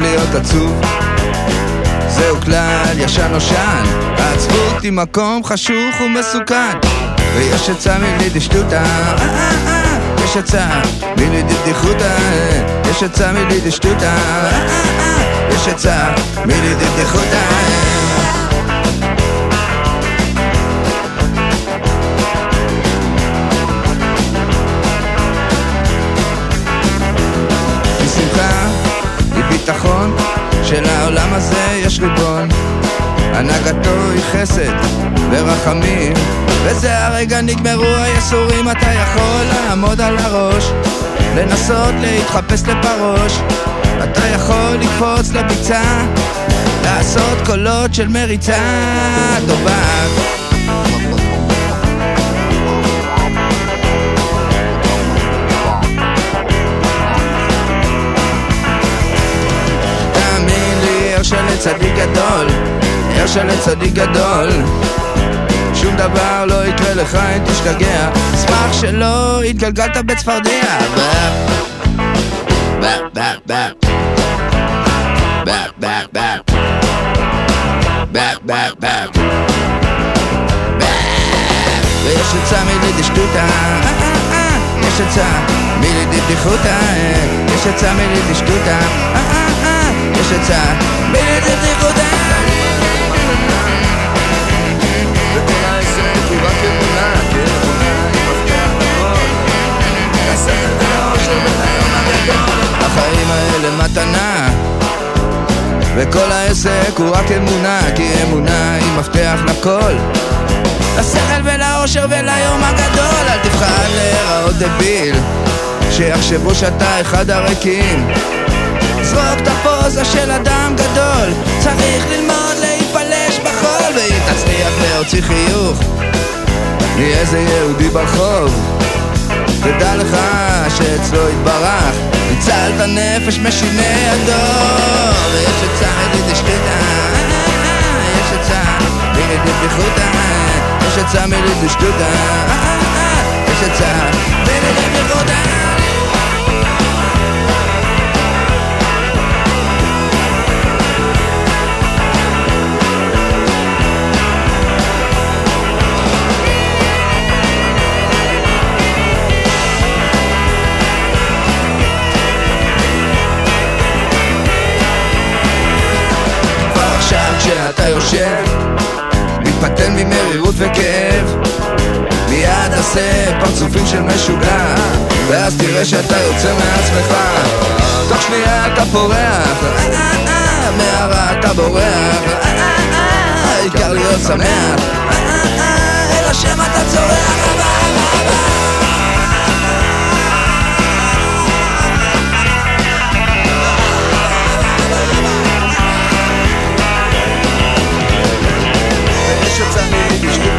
להיות עצוב. זהו כלל ישן נושן העצבות היא מקום חשוך ומסוכן. ויש עצה מלידשטותא יש עצה מלידבדיחותא יש עצה מלידשטותא יש עצה מלידבדיחותא ביטחון שלעולם הזה יש ריבון. הנהגתו היא חסד ורחמים וזה הרגע נגמרו היסורים אתה יכול לעמוד על הראש לנסות להתחפש לפרוש. אתה יכול לקפוץ לביצה לעשות קולות של מריצה דובק של צדיק גדול, ער של צדיק גדול. שום דבר לא יקרה לך אם תשתגע. אשמח שלא התגלגלת בצפרדע ויש עצה מלידי שטותה יש עצה מלידי בדיחותה יש עצה מלידי שטותה יש עצה וכל העסק הוא רק אמונה, כן אמונה הכל לשכל ולאושר וליום הגדול. החיים האלה מתנה. וכל העסק הוא רק אמונה, כי אמונה היא מפתח לכל. לשכל ולאושר וליום הגדול אל תבחר להיראות דביל. שיחשבו שאתה אחד הריקים. זרוק את הפוזה של אדם גדול. צריך ללמוד להיפלש בחול ואם תצליח להוציא חיוך. מאיזה יהודי ברחוב. תדע לך שאצלו התברך. ניצלת נפש משיני הדור ויש עצה מלידי שתדע יש עצה מלידי בדיחותא יש עצה מלידי שתדע כשאתה יושב מתפתן ממרירות וכאב. מיד עשה פרצופים של משוגע ואז תראה שאתה יוצא מעצמך. תוך שנייה אתה פורח מהרע אתה בורח. העיקר להיות שמח seus amigos